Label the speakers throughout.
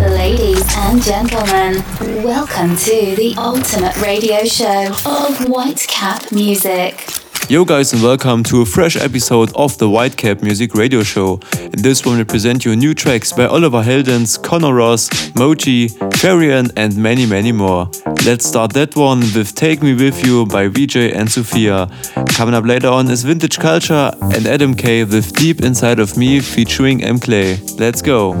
Speaker 1: Ladies and gentlemen, welcome to the ultimate radio show of Whitecap Music.
Speaker 2: Yo guys and welcome to a fresh episode of the Whitecap Music Radio Show. In this one we present you new tracks by Oliver Heldens, Conor Ross, Moji, Farian and many many more. Let's start that one with Take Me With You by VJ and Sophia. Coming up later on is Vintage Culture and Adam K with Deep Inside of Me featuring MKLA. Let's go.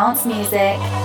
Speaker 1: dance music.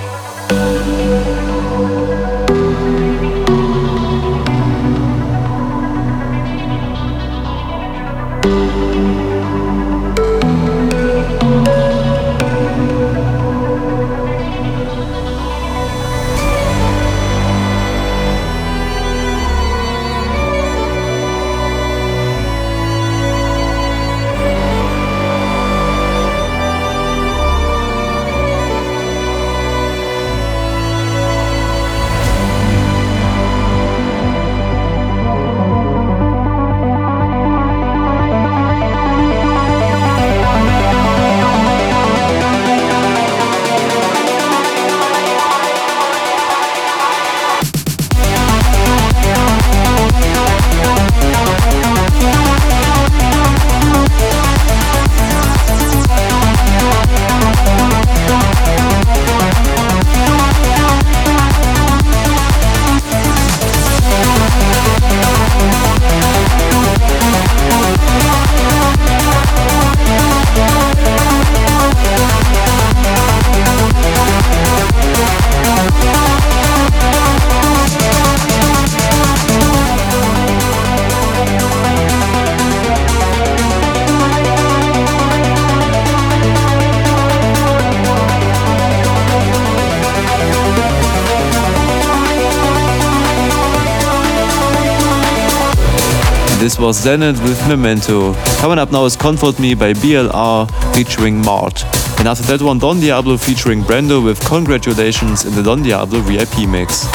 Speaker 3: Zenit with Memento. Coming up now is Comfort Me by BLR featuring Mart. And after that one, Don Diablo featuring Brando with Congratulations in the Don Diablo VIP mix.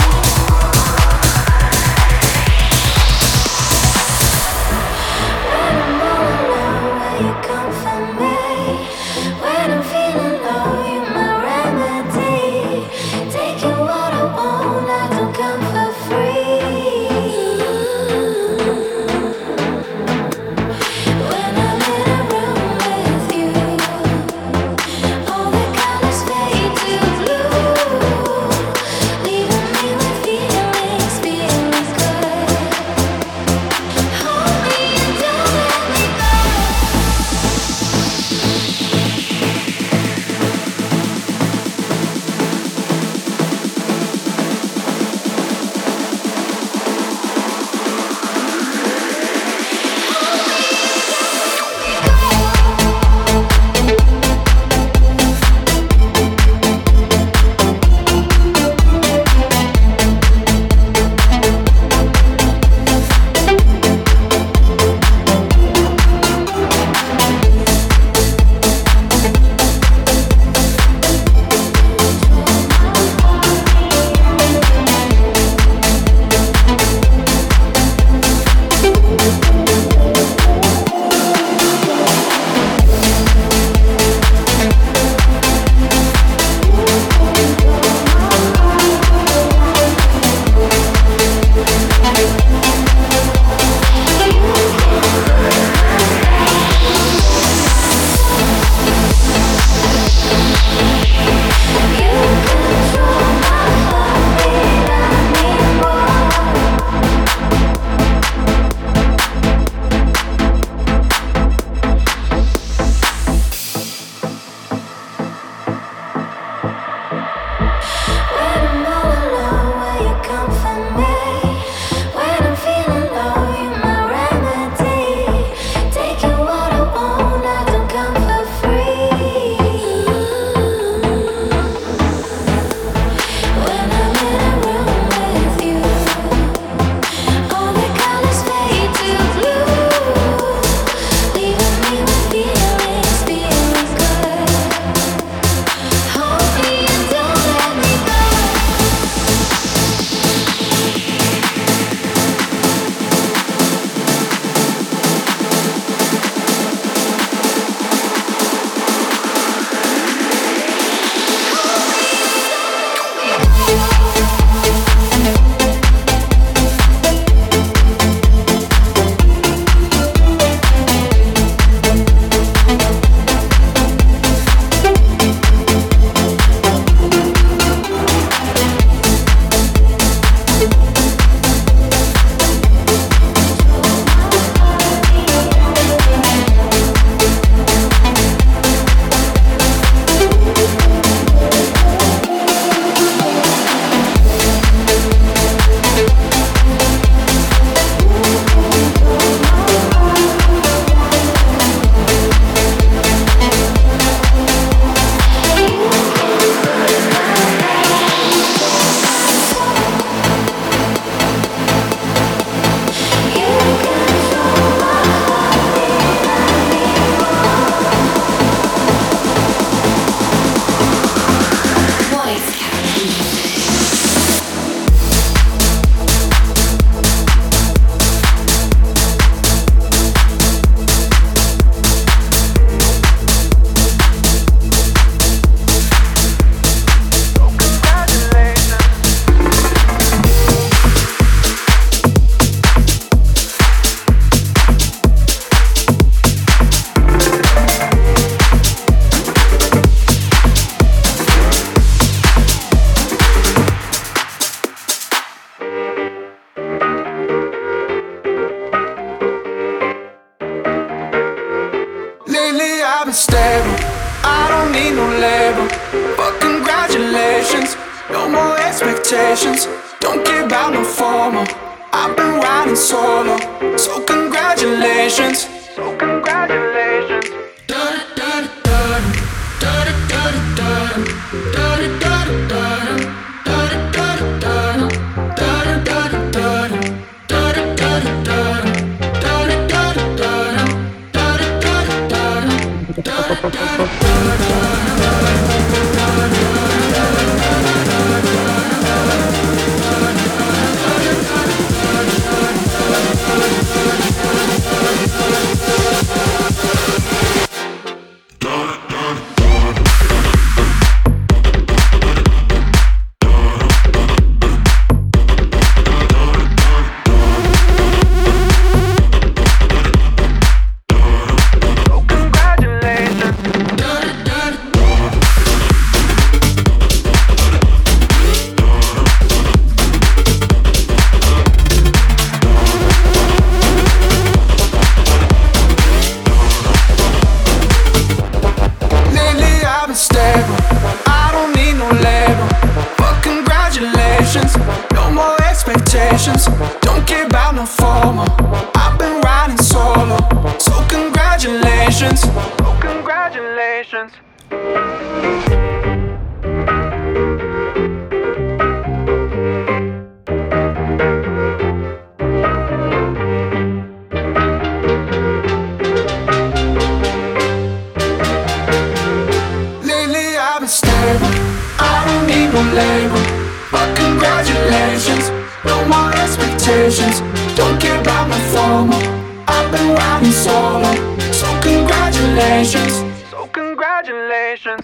Speaker 4: expectations. Don't care about no formal.
Speaker 5: I've been riding solo. So, congratulations. Oh, congratulations. Lately I've been stable. I don't need no label. Don't care about my phone. I've been riding solo. So congratulations. So congratulations.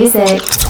Speaker 5: music.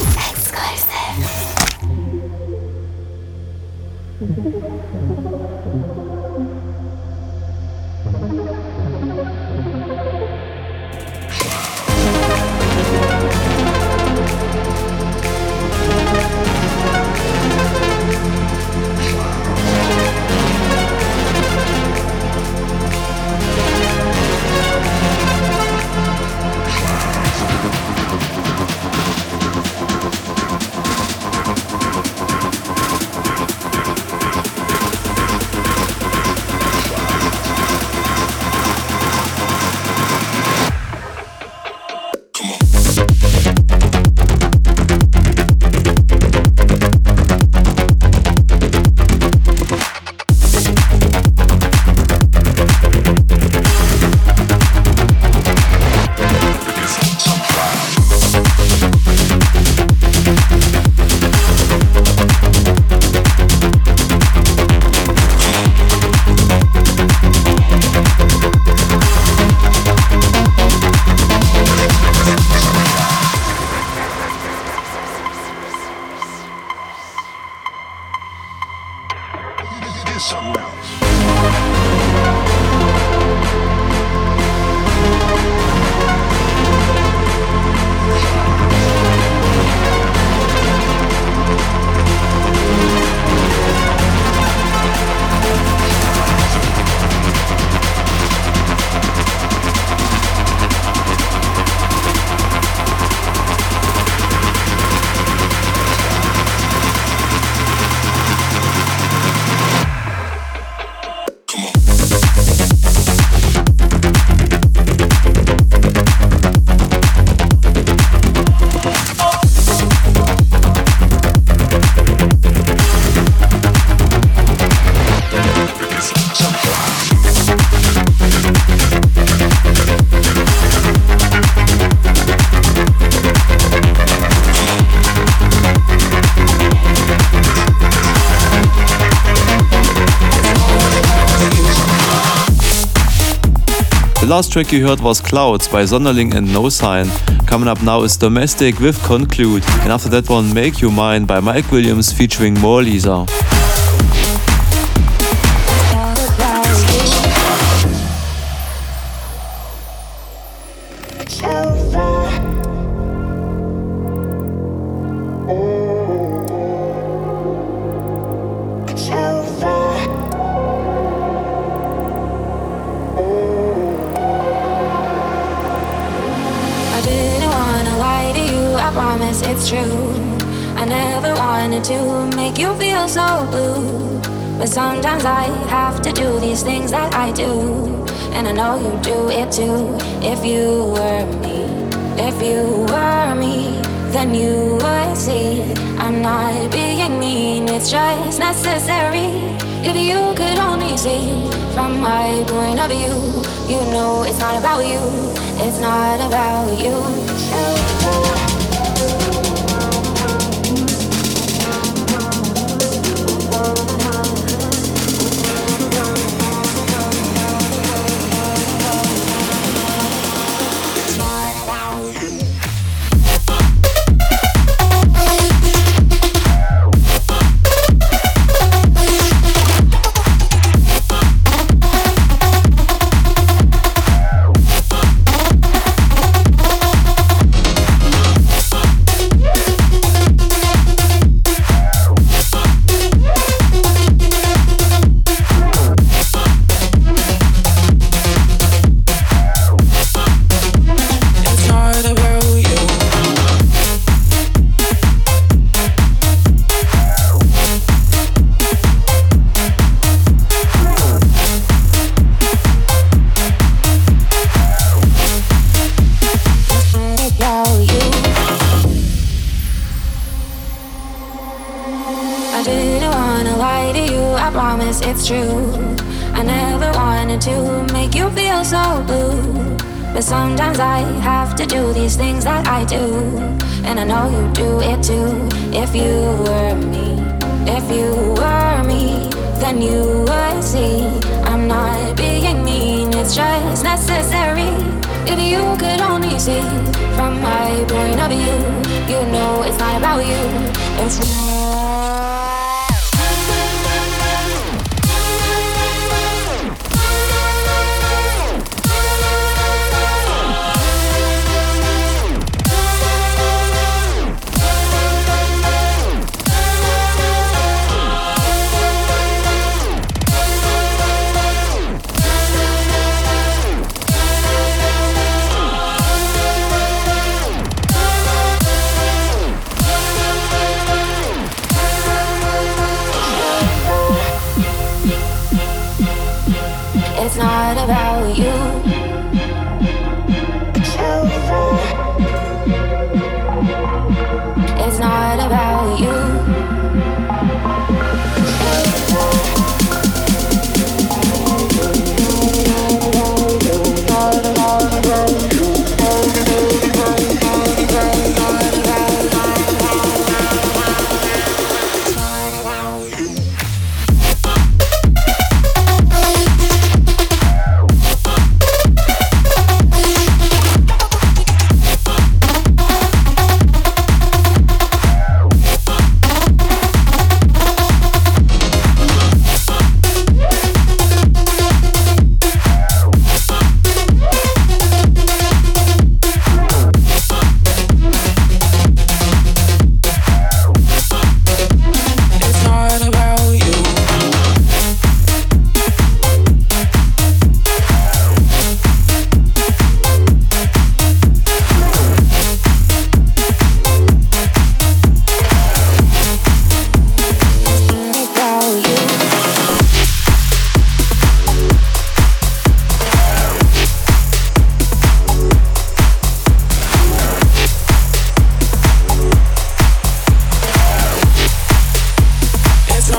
Speaker 6: Last track you heard was Clouds by Sonderling and No Sign. Coming up now is Domestic with Conclude, and after that one, Make You Mine by Mike Williams featuring Moa Lisa.
Speaker 7: My point of view, you know it's not about you, it's not about you.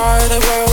Speaker 3: But you're stuck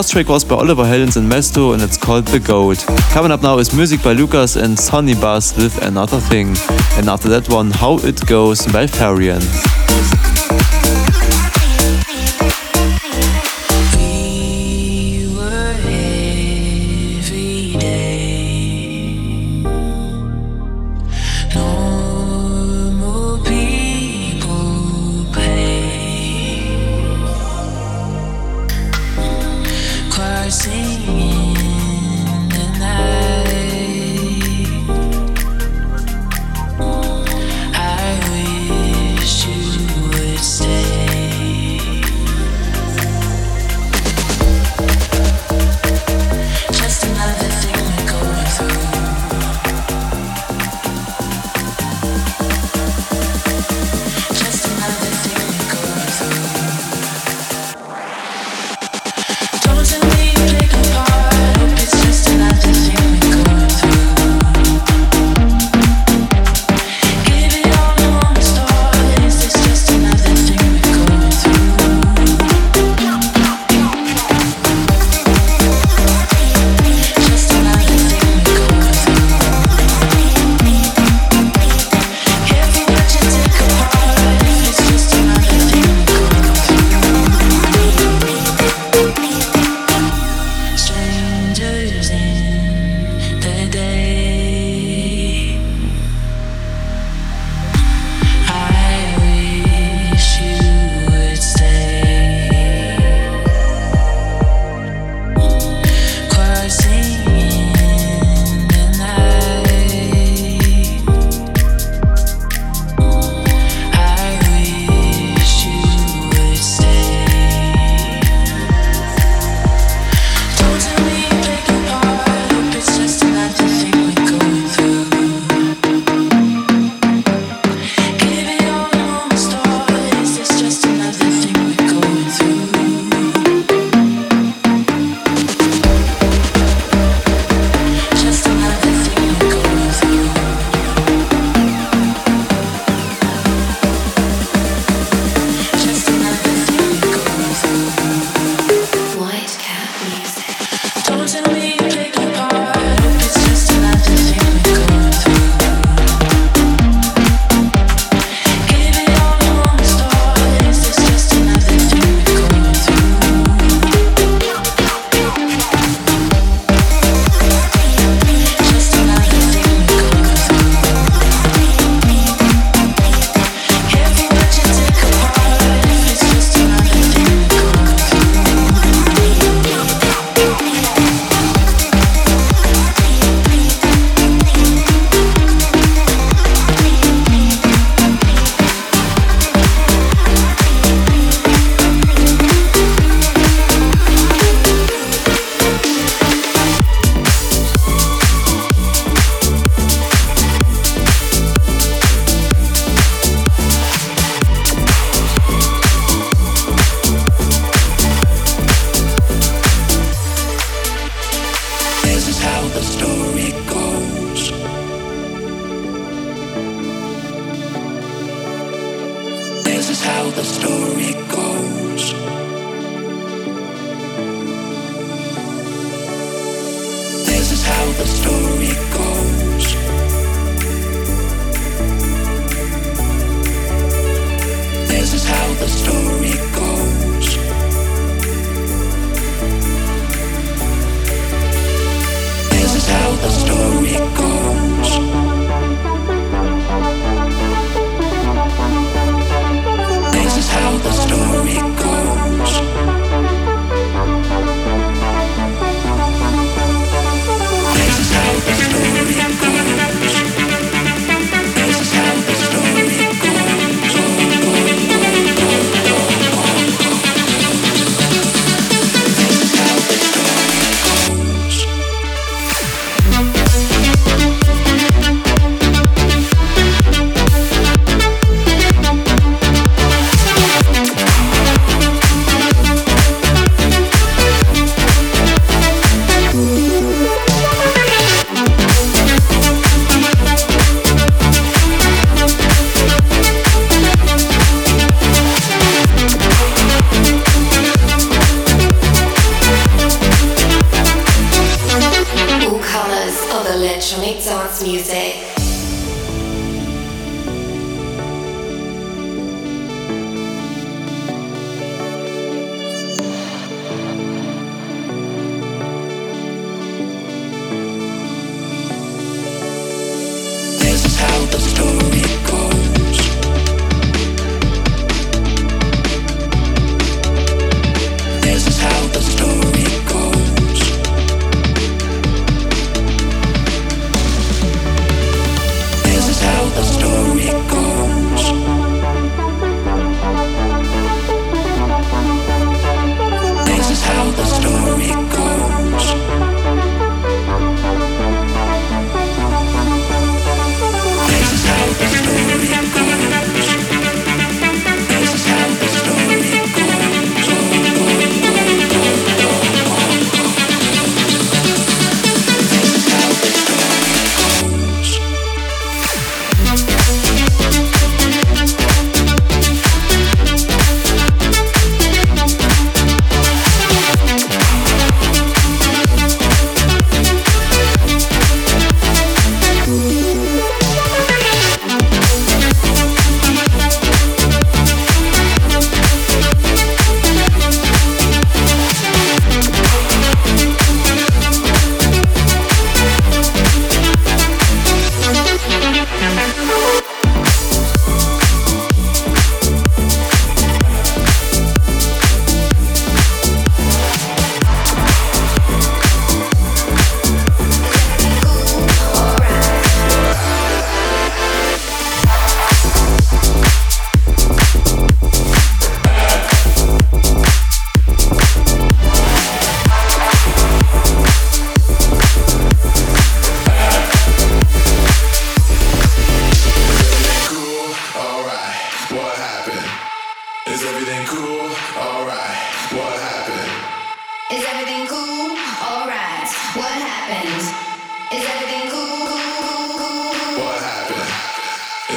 Speaker 8: last track was by Oliver Heldens and Mesto and it's called The Gold. Coming up now is music by Lucas and Sonny Bass with Another Thing. And after that one, How It Goes by Farian.
Speaker 9: The story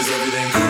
Speaker 6: heard Everything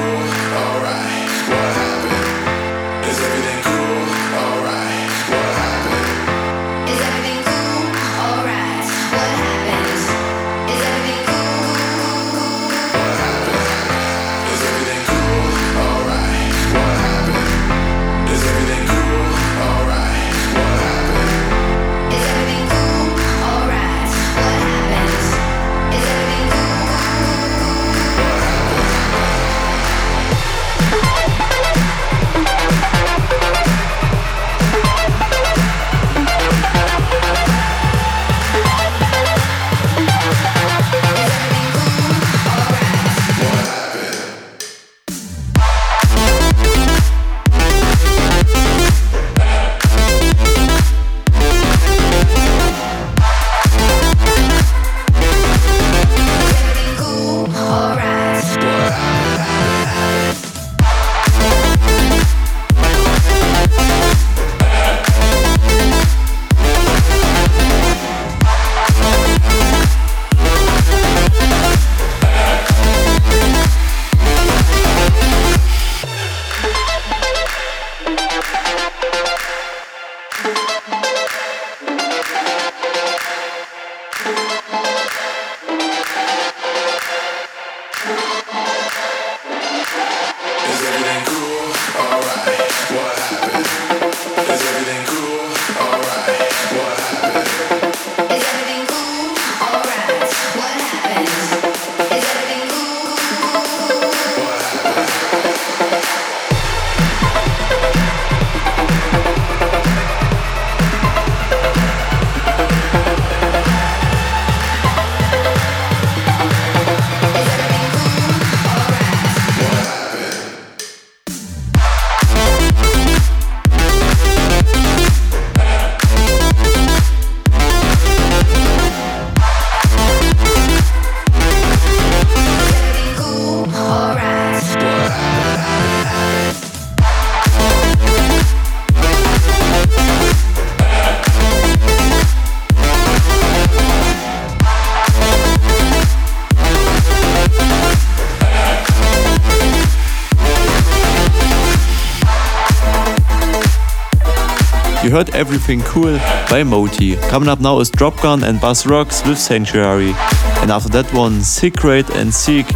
Speaker 6: Cool by Moti. Coming up now is Dropgun and Buzz Rocks with Sanctuary. And after that one, Secret and Seek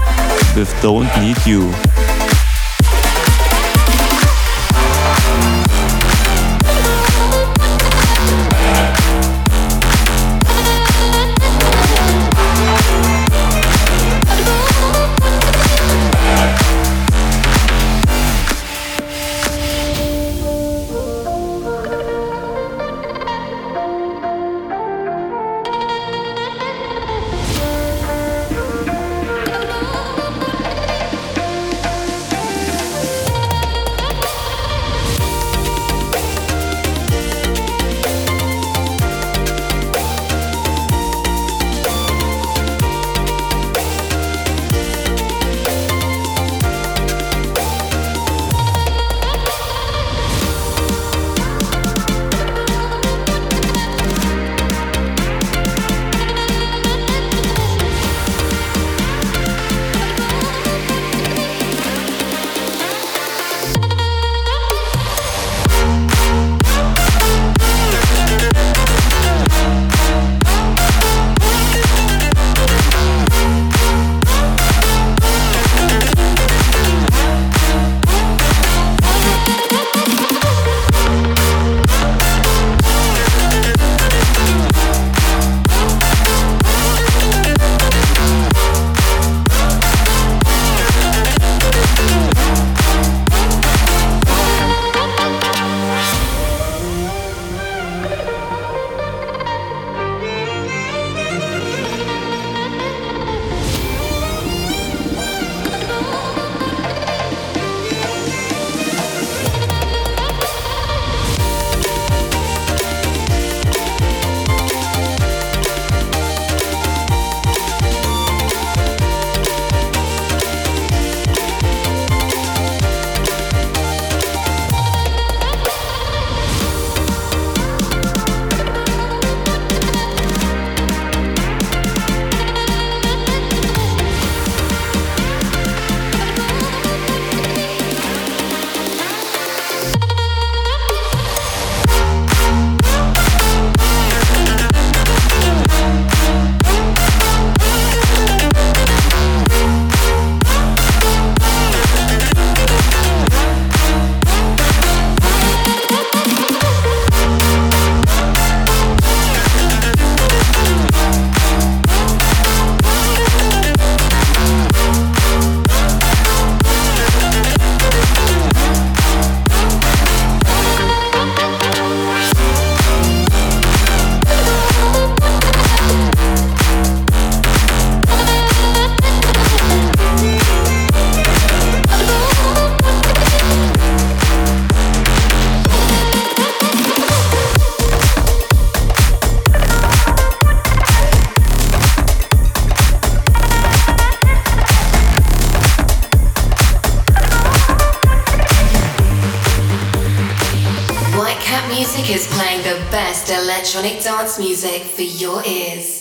Speaker 6: with Don't Need You.
Speaker 9: Music for your ears.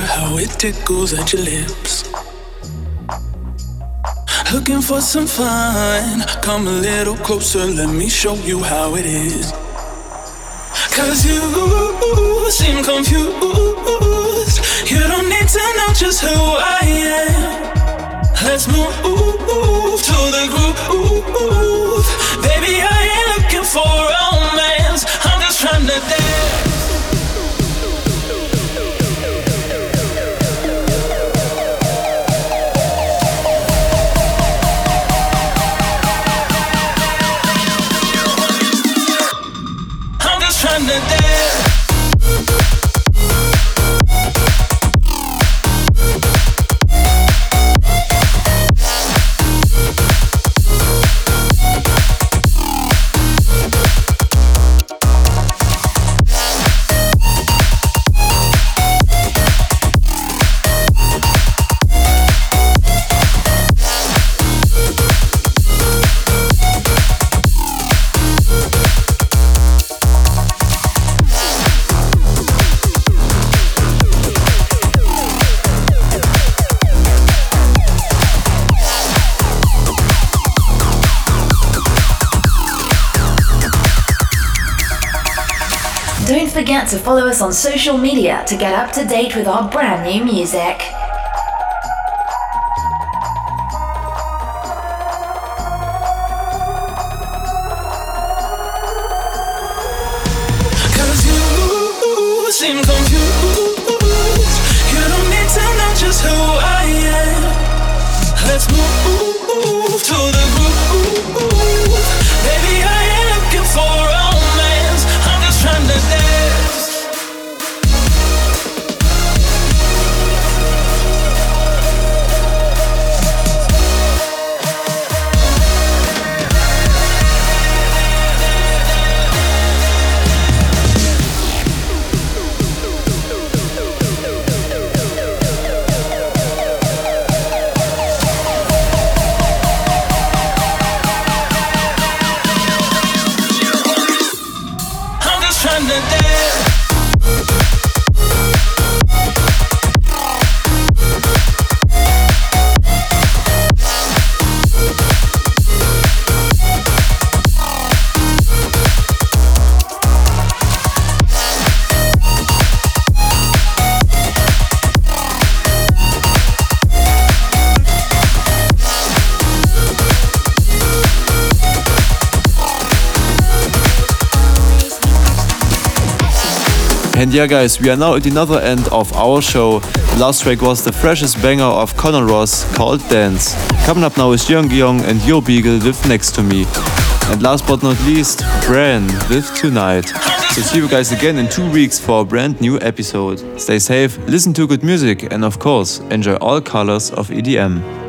Speaker 5: How it tickles at your lips. Looking for some fun, come a little closer, let me show you how it is. Cause you seem confused, you don't need to know just who I am. Let's move to the groove. Baby, I ain't looking for romance, I'm just trying to dance.
Speaker 1: Forget to follow us on social media to get up to date with our brand new music.
Speaker 3: And yeah, guys, we are now at another end of our show. The last track was the freshest banger of Conor Ross called Dance. Coming up now is Jung Young and Yo Beagle with Next to Me. And last but not least, Bran with Tonight. So see you guys again in two weeks for a brand new episode. Stay safe, listen to good music, and of course, enjoy all colors of EDM.